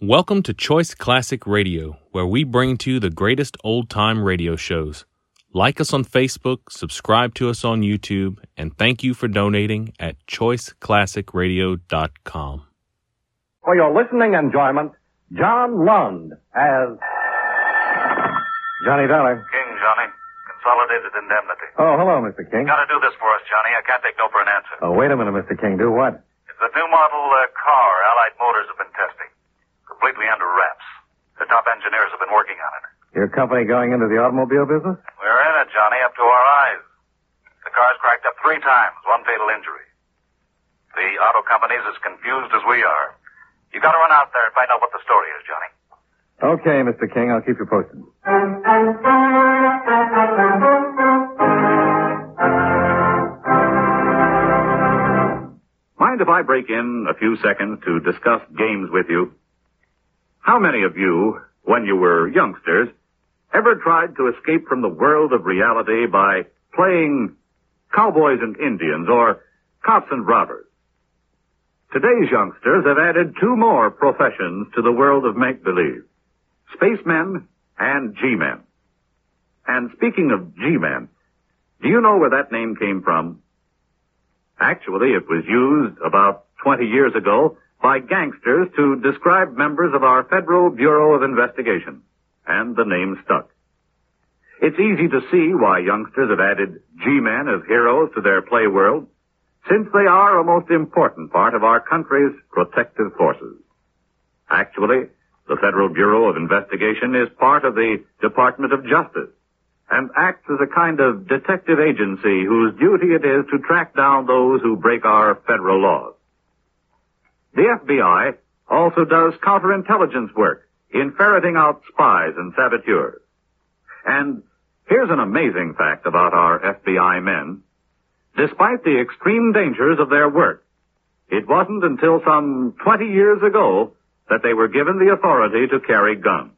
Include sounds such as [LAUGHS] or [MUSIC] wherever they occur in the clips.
Welcome to Choice Classic Radio, where we bring to you the greatest old time radio shows. Like us on Facebook, subscribe to us on YouTube, and thank you for donating at choiceclassicradio.com. For your listening enjoyment, John Lund as Johnny Dollar. King, Johnny. Consolidated indemnity. Oh, hello, Mr. King. You Gotta do this for us, Johnny. I can't take no for an answer. Oh, wait a minute, Mr. King. Do what? It's the new model uh, car Allied Motors have been testing. Completely under wraps. The top engineers have been working on it. Your company going into the automobile business? We're in it, Johnny, up to our eyes. The car's cracked up three times, one fatal injury. The auto company's as confused as we are. You gotta run out there and find out what the story is, Johnny. Okay, Mr. King. I'll keep you posted. Mind if I break in a few seconds to discuss games with you? How many of you, when you were youngsters, ever tried to escape from the world of reality by playing cowboys and Indians or cops and robbers? Today's youngsters have added two more professions to the world of make-believe. Spacemen and G-men. And speaking of G-men, do you know where that name came from? Actually, it was used about 20 years ago by gangsters to describe members of our Federal Bureau of Investigation. And the name stuck. It's easy to see why youngsters have added G-men as heroes to their play world, since they are a most important part of our country's protective forces. Actually, the Federal Bureau of Investigation is part of the Department of Justice and acts as a kind of detective agency whose duty it is to track down those who break our federal laws. The FBI also does counterintelligence work in ferreting out spies and saboteurs. And here's an amazing fact about our FBI men. Despite the extreme dangers of their work, it wasn't until some 20 years ago that they were given the authority to carry guns.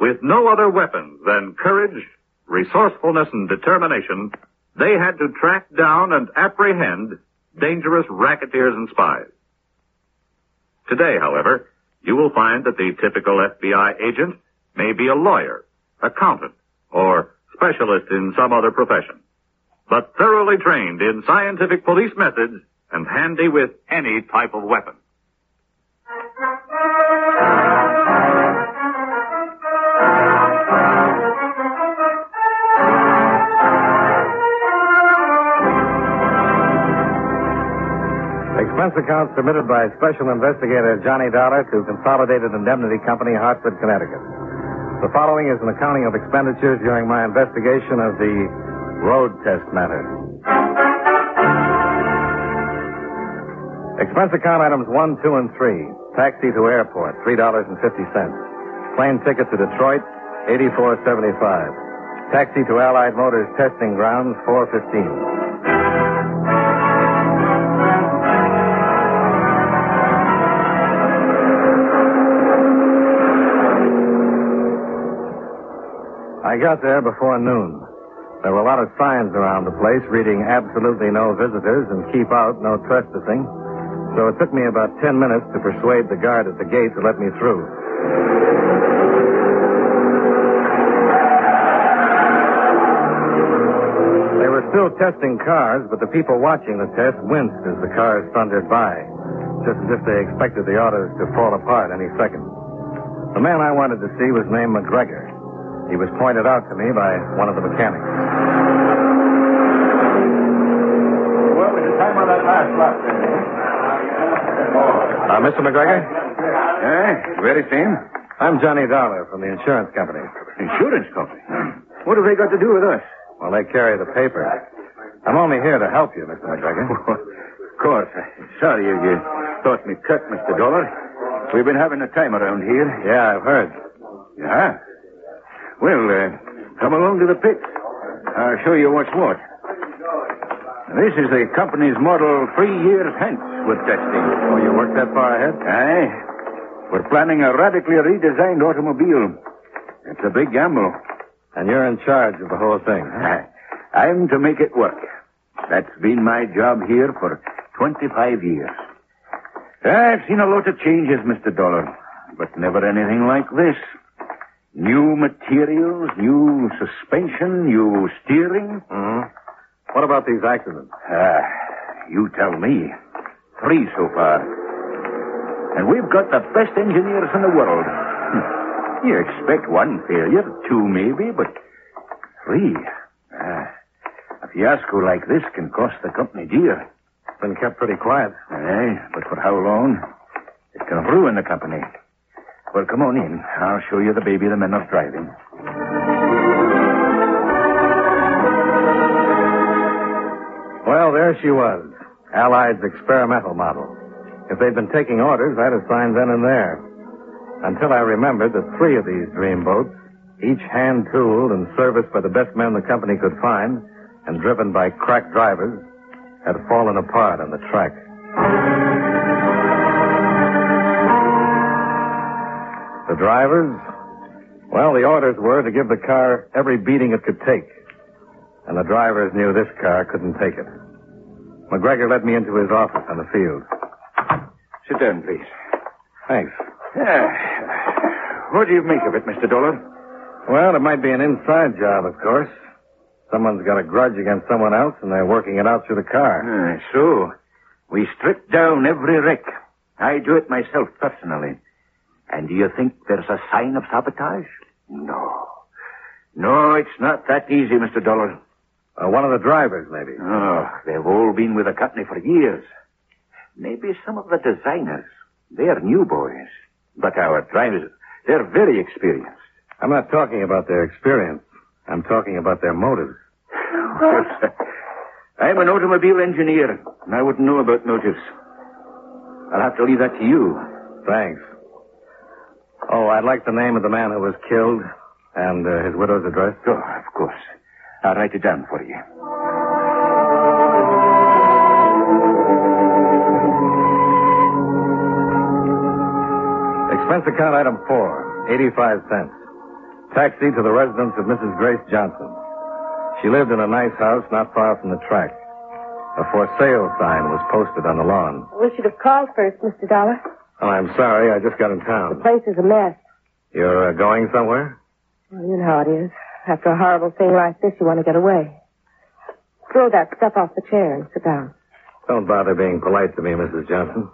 With no other weapons than courage, resourcefulness, and determination, they had to track down and apprehend dangerous racketeers and spies. Today, however, you will find that the typical FBI agent may be a lawyer, accountant, or specialist in some other profession, but thoroughly trained in scientific police methods and handy with any type of weapon. Expense account submitted by Special Investigator Johnny Dollar to Consolidated Indemnity Company, Hartford, Connecticut. The following is an accounting of expenditures during my investigation of the road test matter. Expense account items 1, 2, and 3. Taxi to airport, $3.50. Plane ticket to Detroit, 84.75. Taxi to Allied Motors testing grounds, 415. I got there before noon. There were a lot of signs around the place reading absolutely no visitors and keep out, no trespassing. So it took me about ten minutes to persuade the guard at the gate to let me through. They were still testing cars, but the people watching the test winced as the cars thundered by, just as if they expected the autos to fall apart any second. The man I wanted to see was named McGregor. He was pointed out to me by one of the mechanics. Well, with the time on that last lap, Uh, Mr. McGregor? Eh? Very same? I'm Johnny Dollar from the insurance company. Insurance company. What have they got to do with us? Well, they carry the paper. I'm only here to help you, Mr. McGregor. [LAUGHS] of course. Sorry you, you thought me cut, Mr. Dollar. We've been having a time around here. Yeah, I've heard. Yeah? Well, uh, come along to the pit. I'll show you what's what. This is the company's model three years hence we're testing. Oh, you worked that far ahead? Aye. We're planning a radically redesigned automobile. It's a big gamble. And you're in charge of the whole thing. Aye. I'm to make it work. That's been my job here for 25 years. I've seen a lot of changes, Mr. Dollar. but never anything like this. New materials, new suspension, new steering. hmm What about these accidents? Ah, you tell me. Three so far. And we've got the best engineers in the world. Hmm. You expect one failure, two maybe, but three. Ah, a fiasco like this can cost the company dear. Been kept pretty quiet. Eh, but for how long? It can ruin the company. Well, come on in. I'll show you the baby the men are driving. Well, there she was. Allied's experimental model. If they'd been taking orders, I'd have signed then and there. Until I remembered that three of these dream boats, each hand-tooled and serviced by the best men the company could find, and driven by crack drivers, had fallen apart on the track. Drivers? Well, the orders were to give the car every beating it could take. And the drivers knew this car couldn't take it. McGregor led me into his office on the field. Sit down, please. Thanks. Yeah. What do you make of it, Mr. Dollar? Well, it might be an inside job, of course. Someone's got a grudge against someone else, and they're working it out through the car. Ah, so, we stripped down every wreck. I do it myself personally. And do you think there's a sign of sabotage? No. No, it's not that easy, Mr. Dollar. Uh, one of the drivers, maybe. Oh, they've all been with the company for years. Maybe some of the designers. They're new boys. But our drivers, they're very experienced. I'm not talking about their experience. I'm talking about their motives. [LAUGHS] I'm an automobile engineer, and I wouldn't know about motives. I'll have to leave that to you. Thanks. Oh, I'd like the name of the man who was killed and uh, his widow's address. Oh, of course. I'll write it down for you. Expense account item four, 85 cents. Taxi to the residence of Mrs. Grace Johnson. She lived in a nice house not far from the track. A for sale sign was posted on the lawn. We should have called first, Mr. Dollar. Oh, I'm sorry. I just got in town. The place is a mess. You're uh, going somewhere? Well, you know how it is. After a horrible thing like this, you want to get away. Throw that stuff off the chair and sit down. Don't bother being polite to me, Mrs. Johnson.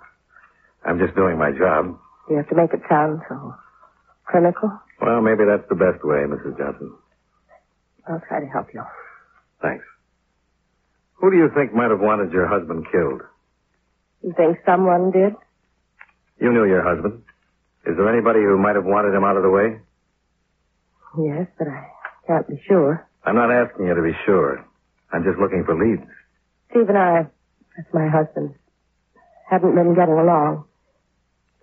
I'm just doing my job. You have to make it sound so clinical. Well, maybe that's the best way, Mrs. Johnson. I'll try to help you. Thanks. Who do you think might have wanted your husband killed? You think someone did? You knew your husband. Is there anybody who might have wanted him out of the way? Yes, but I can't be sure. I'm not asking you to be sure. I'm just looking for leads. Steve and I, that's my husband, hadn't been getting along.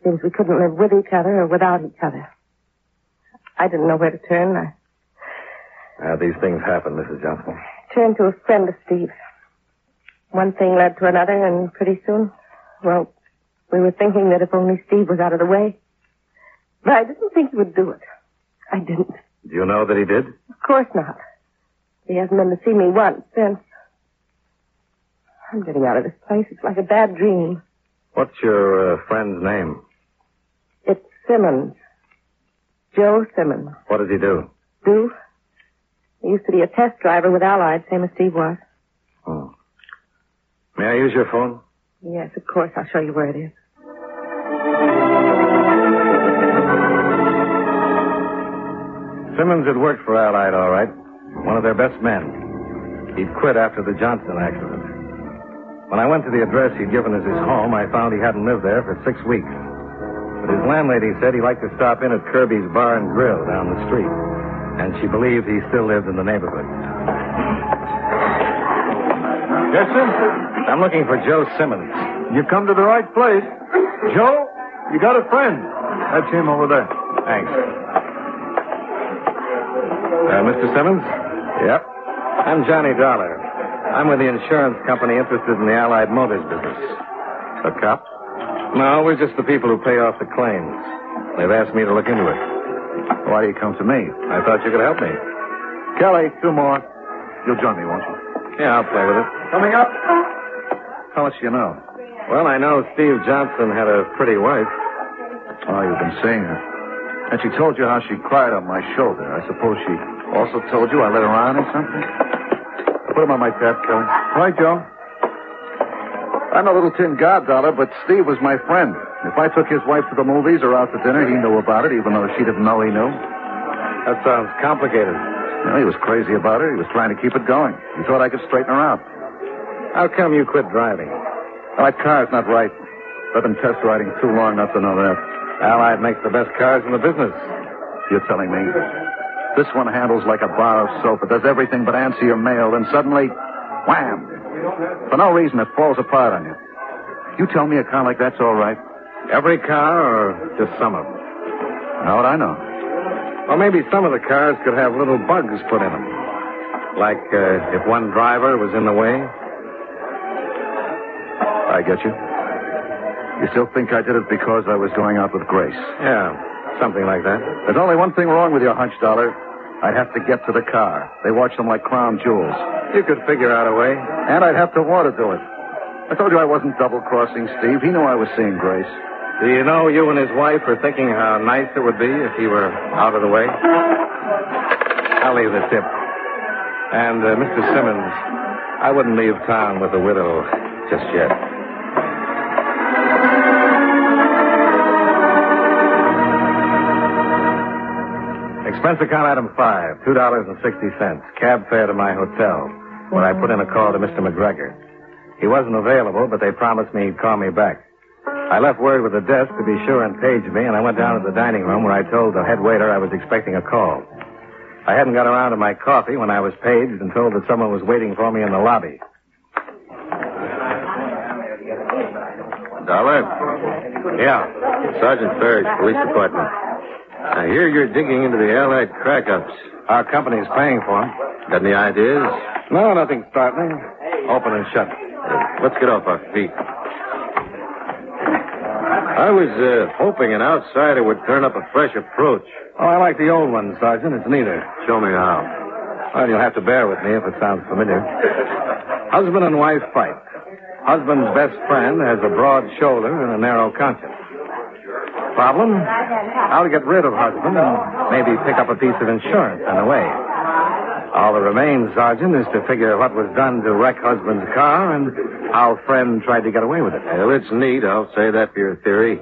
Seems we couldn't live with each other or without each other. I didn't know where to turn. I Uh, these things happen, Mrs. Johnson. turned to a friend of Steve's. One thing led to another, and pretty soon, well, we were thinking that if only Steve was out of the way. But I didn't think he would do it. I didn't. Do you know that he did? Of course not. He hasn't been to see me once since. I'm getting out of this place. It's like a bad dream. What's your uh, friend's name? It's Simmons. Joe Simmons. What does he do? Do? He used to be a test driver with Allied, same as Steve was. Oh. May I use your phone? Yes, of course. I'll show you where it is. Simmons had worked for Allied, all right. One of their best men. He'd quit after the Johnson accident. When I went to the address he'd given as his home, I found he hadn't lived there for six weeks. But his landlady said he liked to stop in at Kirby's Bar and Grill down the street. And she believed he still lived in the neighborhood. Yes, sir? I'm looking for Joe Simmons. You come to the right place. Joe, you got a friend. That's him over there. Thanks. Uh, Mr. Simmons? Yep. I'm Johnny Dollar. I'm with the insurance company interested in the Allied Motors business. A cop? No, we're just the people who pay off the claims. They've asked me to look into it. Why do you come to me? I thought you could help me. Kelly, two more. You'll join me, won't you? Yeah, I'll play with it. Coming up. How much do you know? Well, I know Steve Johnson had a pretty wife. Oh, you've been seeing her. And she told you how she cried on my shoulder. I suppose she also told you I let her on or something? Put him on my tab, Kelly. Right, Joe. I'm a little tin god dollar, but Steve was my friend. If I took his wife to the movies or out to dinner, he knew about it, even though she didn't know he knew. That sounds complicated. Well, he was crazy about her. He was trying to keep it going. He thought I could straighten her out. How come you quit driving? Well, that car's not right. I've been test riding too long not to know that. Allied makes the best cars in the business. You're telling me? This one handles like a bar of soap. It does everything but answer your mail. Then suddenly, wham! For no reason, it falls apart on you. You tell me a car like that's all right? Every car or just some of them? How would I know? Well, maybe some of the cars could have little bugs put in them. Like uh, if one driver was in the way. I get you. You still think I did it because I was going out with Grace? Yeah, something like that. There's only one thing wrong with your hunch, Dollar. I'd have to get to the car. They watch them like crown jewels. You could figure out a way. And I'd have to want to do it. I told you I wasn't double crossing Steve. He knew I was seeing Grace. Do you know you and his wife were thinking how nice it would be if he were out of the way? I'll leave the tip. And, uh, Mr. Simmons, I wouldn't leave town with the widow just yet. Expense account item five, two dollars and sixty cents. Cab fare to my hotel, where I put in a call to Mr. McGregor. He wasn't available, but they promised me he'd call me back. I left word with the desk to be sure and page me, and I went down to the dining room where I told the head waiter I was expecting a call. I hadn't got around to my coffee when I was paged and told that someone was waiting for me in the lobby. Dollar? Yeah. Sergeant Ferris, Police Department. I hear you're digging into the Allied crack-ups. Our company's paying for 'em. Got any ideas? No, nothing startling. Open and shut. Uh, let's get off our feet. I was uh, hoping an outsider would turn up a fresh approach. Oh, I like the old one, Sergeant. It's neater. Show me how. Well, you'll have to bear with me if it sounds familiar. Husband and wife fight. Husband's best friend has a broad shoulder and a narrow conscience. Problem? How to get rid of husband and maybe pick up a piece of insurance on the way. All that remains, Sergeant, is to figure what was done to wreck husband's car and how friend tried to get away with it. Well, it's neat. I'll say that for your theory.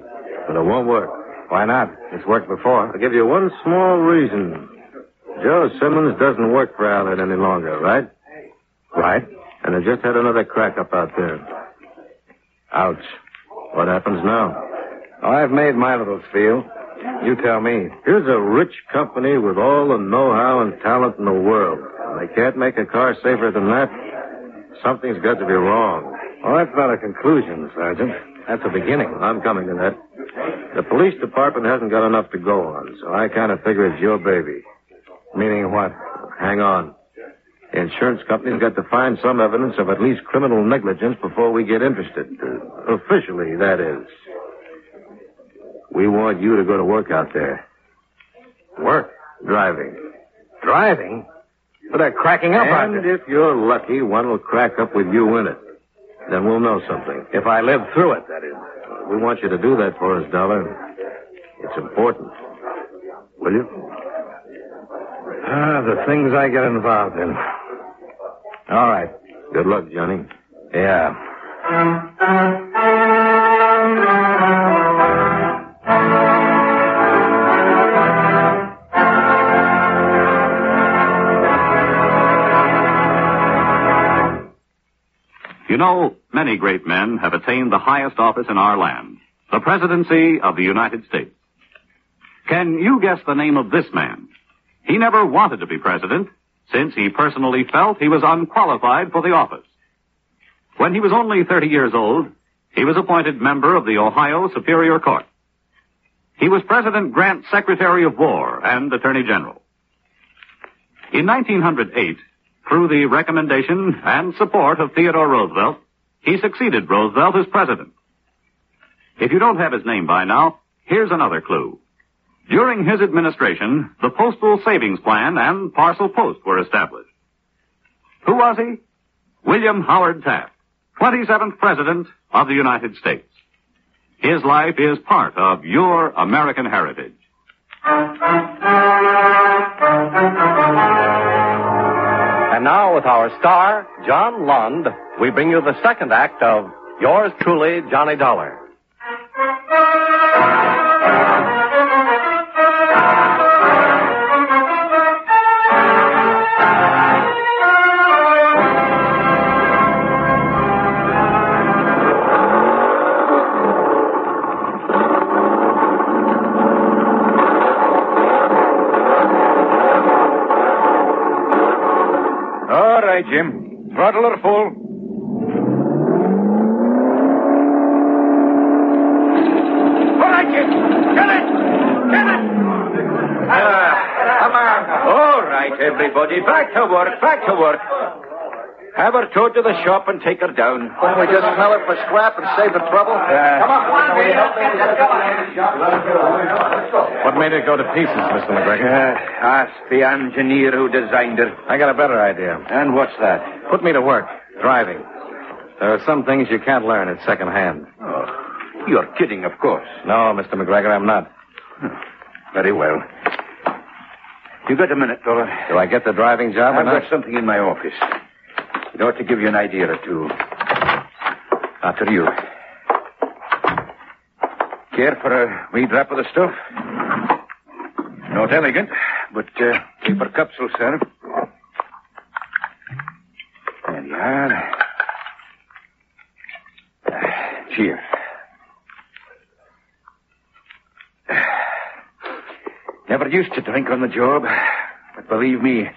But it won't work. Why not? It's worked before. I'll give you one small reason. Joe Simmons doesn't work for Allied any longer, right? Right. And they just had another crack up out there. Ouch. What happens now? Oh, I've made my little spiel. You tell me. Here's a rich company with all the know-how and talent in the world. And they can't make a car safer than that. Something's got to be wrong. Well, that's not a conclusion, Sergeant. That's a beginning. I'm coming to that. The police department hasn't got enough to go on, so I kind of figure it's your baby. Meaning what? Hang on. The insurance company's got to find some evidence of at least criminal negligence before we get interested. Officially, that is. We want you to go to work out there. Work? Driving. Driving? But they're cracking up out And there. if you're lucky, one will crack up with you in it. Then we'll know something. If I live through it, that is. We want you to do that for us, Dollar. It's important. Will you? Ah, the things I get involved in. All right. Good luck, Johnny. Yeah. Know, many great men have attained the highest office in our land, the presidency of the United States. Can you guess the name of this man? He never wanted to be president, since he personally felt he was unqualified for the office. When he was only 30 years old, he was appointed member of the Ohio Superior Court. He was President Grant's Secretary of War and Attorney General. In 1908, through the recommendation and support of Theodore Roosevelt, he succeeded Roosevelt as president. If you don't have his name by now, here's another clue. During his administration, the Postal Savings Plan and Parcel Post were established. Who was he? William Howard Taft, 27th President of the United States. His life is part of your American heritage. And now, with our star, John Lund, we bring you the second act of Yours Truly, Johnny Dollar. Towed to the shop and take her down. Couldn't we just smell it for scrap and save the trouble? Come on. Let's go. What made it go to pieces, Mr. McGregor? Uh, ask the engineer who designed it. I got a better idea. And what's that? Put me to work, driving. There are some things you can't learn at second hand. Oh, you're kidding, of course. No, Mr. McGregor, I'm not. Hmm. Very well. You got a minute, Dollar? Do I get the driving job or I've got something in my office. It ought to give you an idea or two. After you. Care for a wee drop of the stuff? Not elegant, but uh, paper capsule, sir. There you are. Ah, Cheers. Never used to drink on the job, but believe me,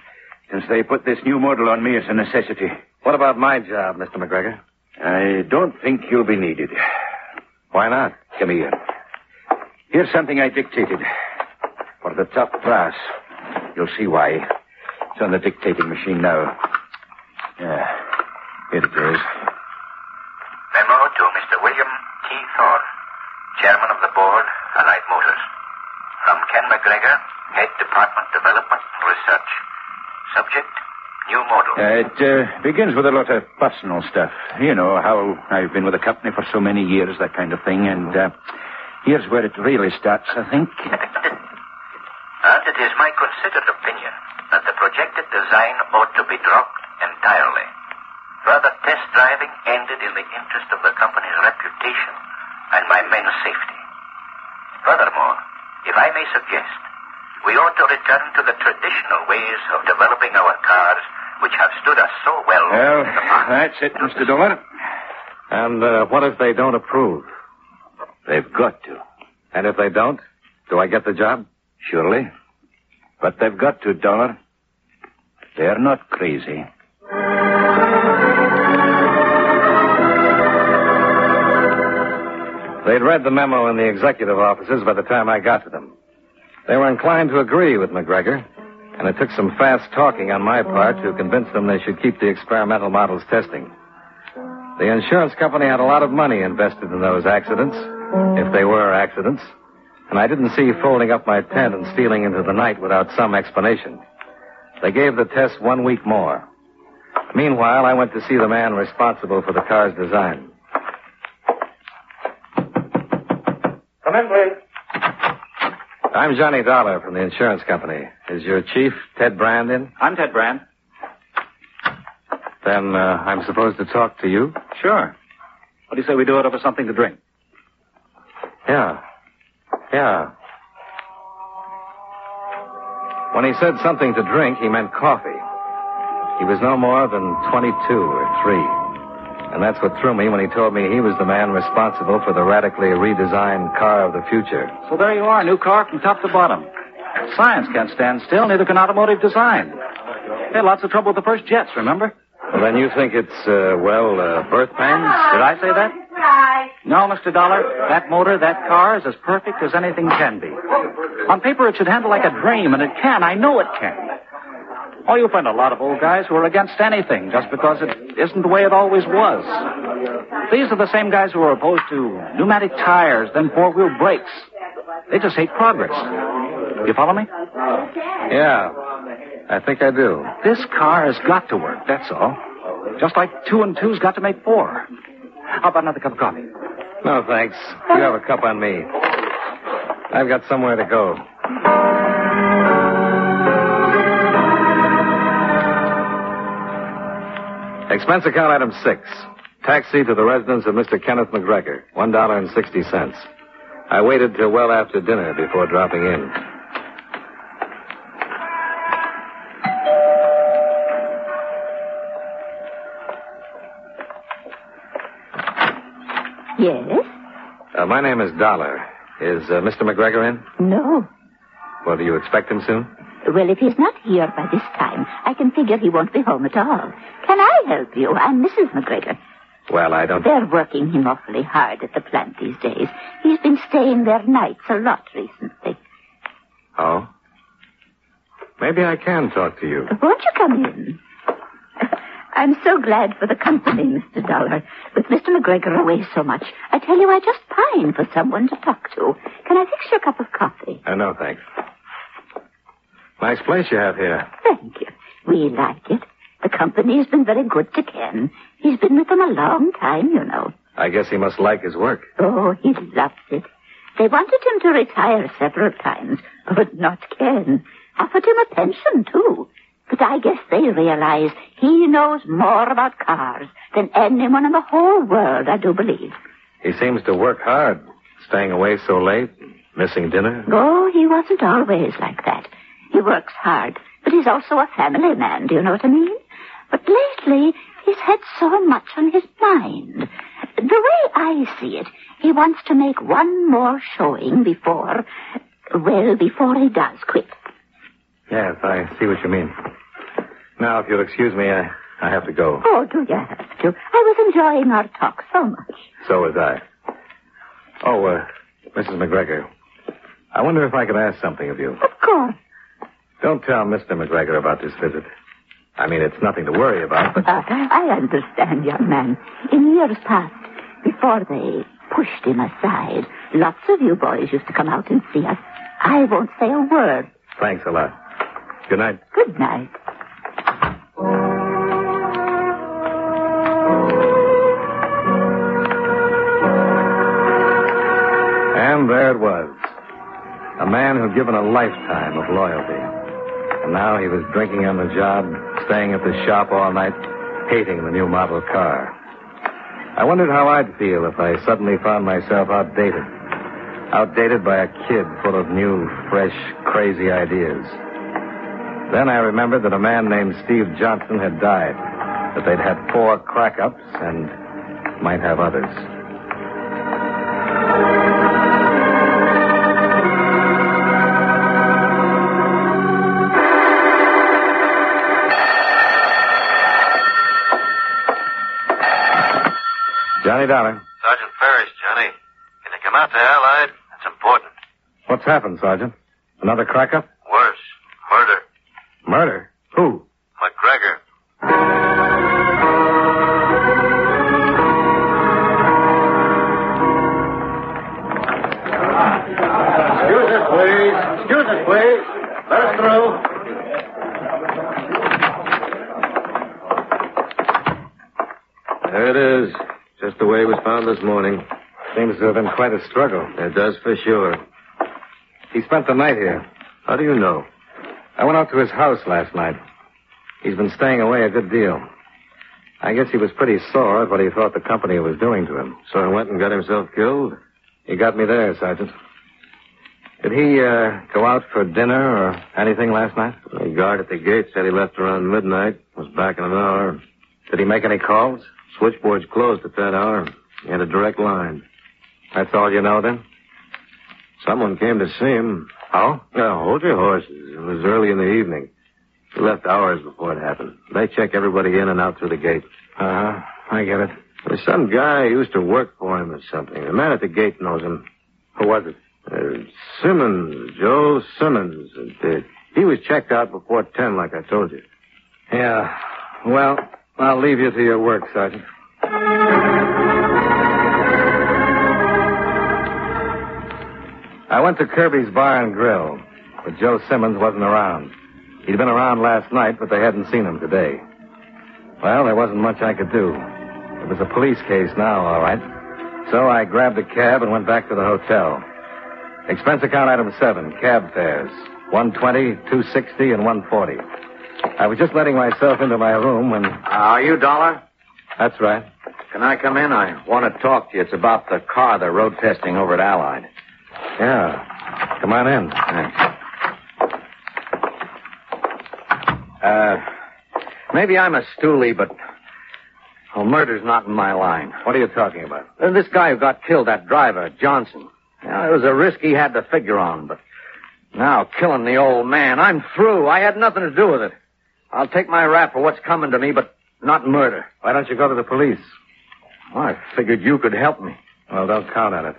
since they put this new model on me, it's a necessity. What about my job, Mr. McGregor? I don't think you'll be needed. Why not? Come here. Here's something I dictated. For the top brass. You'll see why. It's on the dictating machine now. Yeah. Here it is. Memo to Mr. William T. Thorne, Chairman of the Board, Allied Motors. From Ken McGregor, Head Department Development and Research. Subject, new model. Uh, it uh, begins with a lot of personal stuff. You know, how I've been with the company for so many years, that kind of thing. And uh, here's where it really starts, I think. [LAUGHS] And it is my considered opinion that the projected design ought to be dropped entirely. Further test driving ended in the interest of the company's reputation and my men's safety. Furthermore, if I may suggest, we ought to return to the traditional ways of developing our cars, which have stood us so well. Well, in the that's it, Mr. Dollar. And uh, what if they don't approve? They've got to. And if they don't, do I get the job? Surely. But they've got to, Dollar. They're not crazy. They'd read the memo in the executive offices by the time I got to them. They were inclined to agree with McGregor, and it took some fast talking on my part to convince them they should keep the experimental models testing. The insurance company had a lot of money invested in those accidents, if they were accidents, and I didn't see folding up my tent and stealing into the night without some explanation. They gave the test one week more. Meanwhile, I went to see the man responsible for the car's design. Come in, please. I'm Johnny Dollar from the insurance company. Is your chief, Ted Brand, in? I'm Ted Brand. Then uh, I'm supposed to talk to you? Sure. What do you say we do it over something to drink? Yeah. Yeah. When he said something to drink, he meant coffee. He was no more than 22 or 3. And that's what threw me when he told me he was the man responsible for the radically redesigned car of the future. So there you are, new car from top to bottom. Science can't stand still, neither can automotive design. They had lots of trouble with the first jets, remember? Well, then you think it's, uh, well, uh, birth pains? Did I say that? No, Mr. Dollar. That motor, that car is as perfect as anything can be. On paper, it should handle like a dream, and it can. I know it can. Oh, you'll find a lot of old guys who are against anything just because it isn't the way it always was. These are the same guys who are opposed to pneumatic tires, then four-wheel brakes. They just hate progress. You follow me? Yeah. I think I do. This car has got to work, that's all. Just like two and two's got to make four. How about another cup of coffee? No, thanks. You have a cup on me. I've got somewhere to go. Expense account item six. Taxi to the residence of Mr. Kenneth McGregor. One dollar and sixty cents. I waited till well after dinner before dropping in. Yes? Uh, my name is Dollar. Is uh, Mr. McGregor in? No. Well, do you expect him soon? Well, if he's not here by this time, I can figure he won't be home at all. Can I help you? I'm Mrs. McGregor. Well, I don't. They're working him awfully hard at the plant these days. He's been staying there nights a lot recently. Oh? Maybe I can talk to you. Won't you come in? I'm so glad for the company, Mr. Dollar. With Mr. McGregor away so much, I tell you, I just pine for someone to talk to. Can I fix you a cup of coffee? Uh, no, thanks. Nice place you have here. Thank you. We like it. The company's been very good to Ken. He's been with them a long time, you know. I guess he must like his work. Oh, he loves it. They wanted him to retire several times, but not Ken. Offered him a pension, too. But I guess they realize he knows more about cars than anyone in the whole world, I do believe. He seems to work hard, staying away so late, missing dinner. Oh, he wasn't always like that. He works hard, but he's also a family man, do you know what I mean? But lately, he's had so much on his mind. The way I see it, he wants to make one more showing before, well, before he does quit. Yes, I see what you mean. Now, if you'll excuse me, I, I have to go. Oh, do you have to? I was enjoying our talk so much. So was I. Oh, uh, Mrs. McGregor, I wonder if I could ask something of you. Of course. Don't tell Mr. McGregor about this visit. I mean, it's nothing to worry about, but... Uh, I understand, young man. In years past, before they pushed him aside, lots of you boys used to come out and see us. I won't say a word. Thanks a lot. Good night. Good night. And there it was. A man who'd given a lifetime of loyalty. And now he was drinking on the job, staying at the shop all night, hating the new model car. I wondered how I'd feel if I suddenly found myself outdated. Outdated by a kid full of new, fresh, crazy ideas. Then I remembered that a man named Steve Johnson had died, that they'd had four crack ups and might have others. Johnny Dollar. Sergeant Ferris, Johnny. Can you come out to Allied? That's important. What's happened, Sergeant? Another crack up? Worse. Murder. Murder? Have been quite a struggle. It does for sure. He spent the night here. How do you know? I went out to his house last night. He's been staying away a good deal. I guess he was pretty sore at what he thought the company was doing to him. So he went and got himself killed? He got me there, Sergeant. Did he, uh, go out for dinner or anything last night? The guard at the gate said he left around midnight. Was back in an hour. Did he make any calls? Switchboard's closed at that hour. He had a direct line. That's all you know, then? Someone came to see him. Oh? Yeah, hold your horses. It was early in the evening. He left hours before it happened. They check everybody in and out through the gate. Uh-huh. I get it. There's some guy who used to work for him or something. The man at the gate knows him. Who was it? Uh, Simmons. Joe Simmons. Uh, he was checked out before 10, like I told you. Yeah. Well, I'll leave you to your work, Sergeant. I went to Kirby's Bar and Grill, but Joe Simmons wasn't around. He'd been around last night, but they hadn't seen him today. Well, there wasn't much I could do. It was a police case now, all right. So I grabbed a cab and went back to the hotel. Expense account item seven, cab fares. 120, 260, and 140. I was just letting myself into my room when. Are you Dollar? That's right. Can I come in? I want to talk to you. It's about the car they're road testing over at Allied. Yeah. Come on in. Thanks. Uh, maybe I'm a stoolie, but well, murder's not in my line. What are you talking about? Uh, this guy who got killed, that driver, Johnson. Yeah, it was a risk he had to figure on, but now killing the old man, I'm through. I had nothing to do with it. I'll take my rap for what's coming to me, but not murder. Why don't you go to the police? Well, I figured you could help me. Well, don't count on it.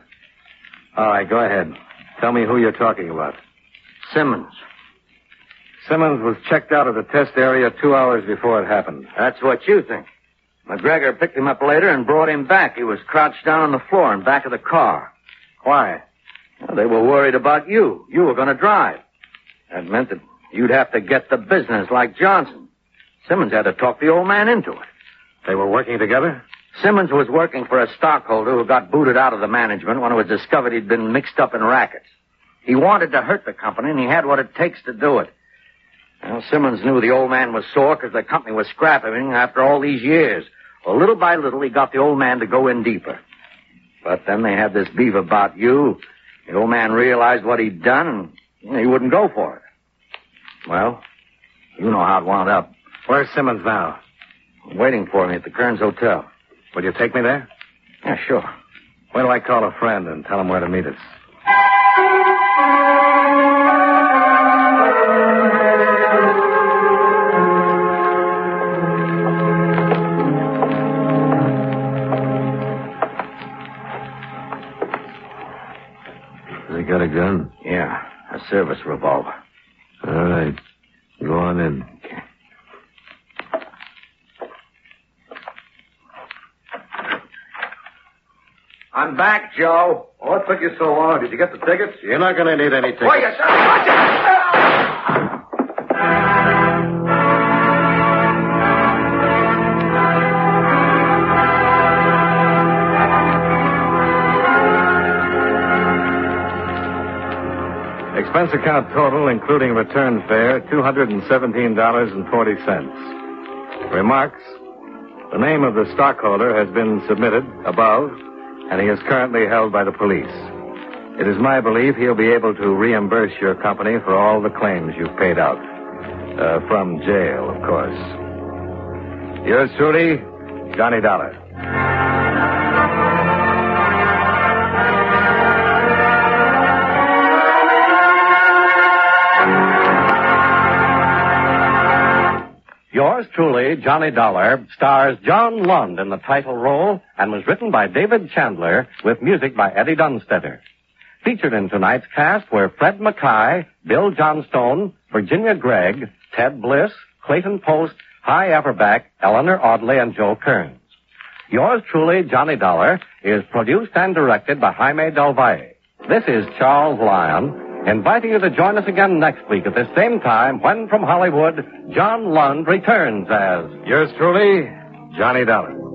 All right, go ahead. Tell me who you're talking about. Simmons. Simmons was checked out of the test area two hours before it happened. That's what you think. McGregor picked him up later and brought him back. He was crouched down on the floor in back of the car. Why? Well, they were worried about you. You were going to drive. That meant that you'd have to get the business like Johnson. Simmons had to talk the old man into it. They were working together? Simmons was working for a stockholder who got booted out of the management when it was discovered he'd been mixed up in rackets. He wanted to hurt the company, and he had what it takes to do it. Well, Simmons knew the old man was sore because the company was scrapping him after all these years. Well, little by little, he got the old man to go in deeper. But then they had this beef about you. The old man realized what he'd done, and he wouldn't go for it. Well, you know how it wound up. Where's Simmons now? Waiting for me at the Kearns Hotel. Will you take me there? Yeah, sure. Wait till I call a friend and tell him where to meet us. Has he got a gun? Yeah, a service revolver. All right. Go on in. I'm back, Joe. Oh, what took you so long? Did you get the tickets? You're not going to need any tickets. You son a- Expense account total, including return fare, $217.40. Remarks. The name of the stockholder has been submitted above, and he is currently held by the police. It is my belief he'll be able to reimburse your company for all the claims you've paid out. Uh, from jail, of course. Yours truly, Johnny Dollar. Yours truly, Johnny Dollar, stars John Lund in the title role and was written by David Chandler with music by Eddie Dunstedter. Featured in tonight's cast were Fred MacKaye, Bill Johnstone, Virginia Gregg, Ted Bliss, Clayton Post, Hy Averback, Eleanor Audley, and Joe Kearns. Yours truly, Johnny Dollar, is produced and directed by Jaime Del Valle. This is Charles Lyon, inviting you to join us again next week at the same time when from Hollywood, John Lund returns as Yours truly, Johnny Dollar.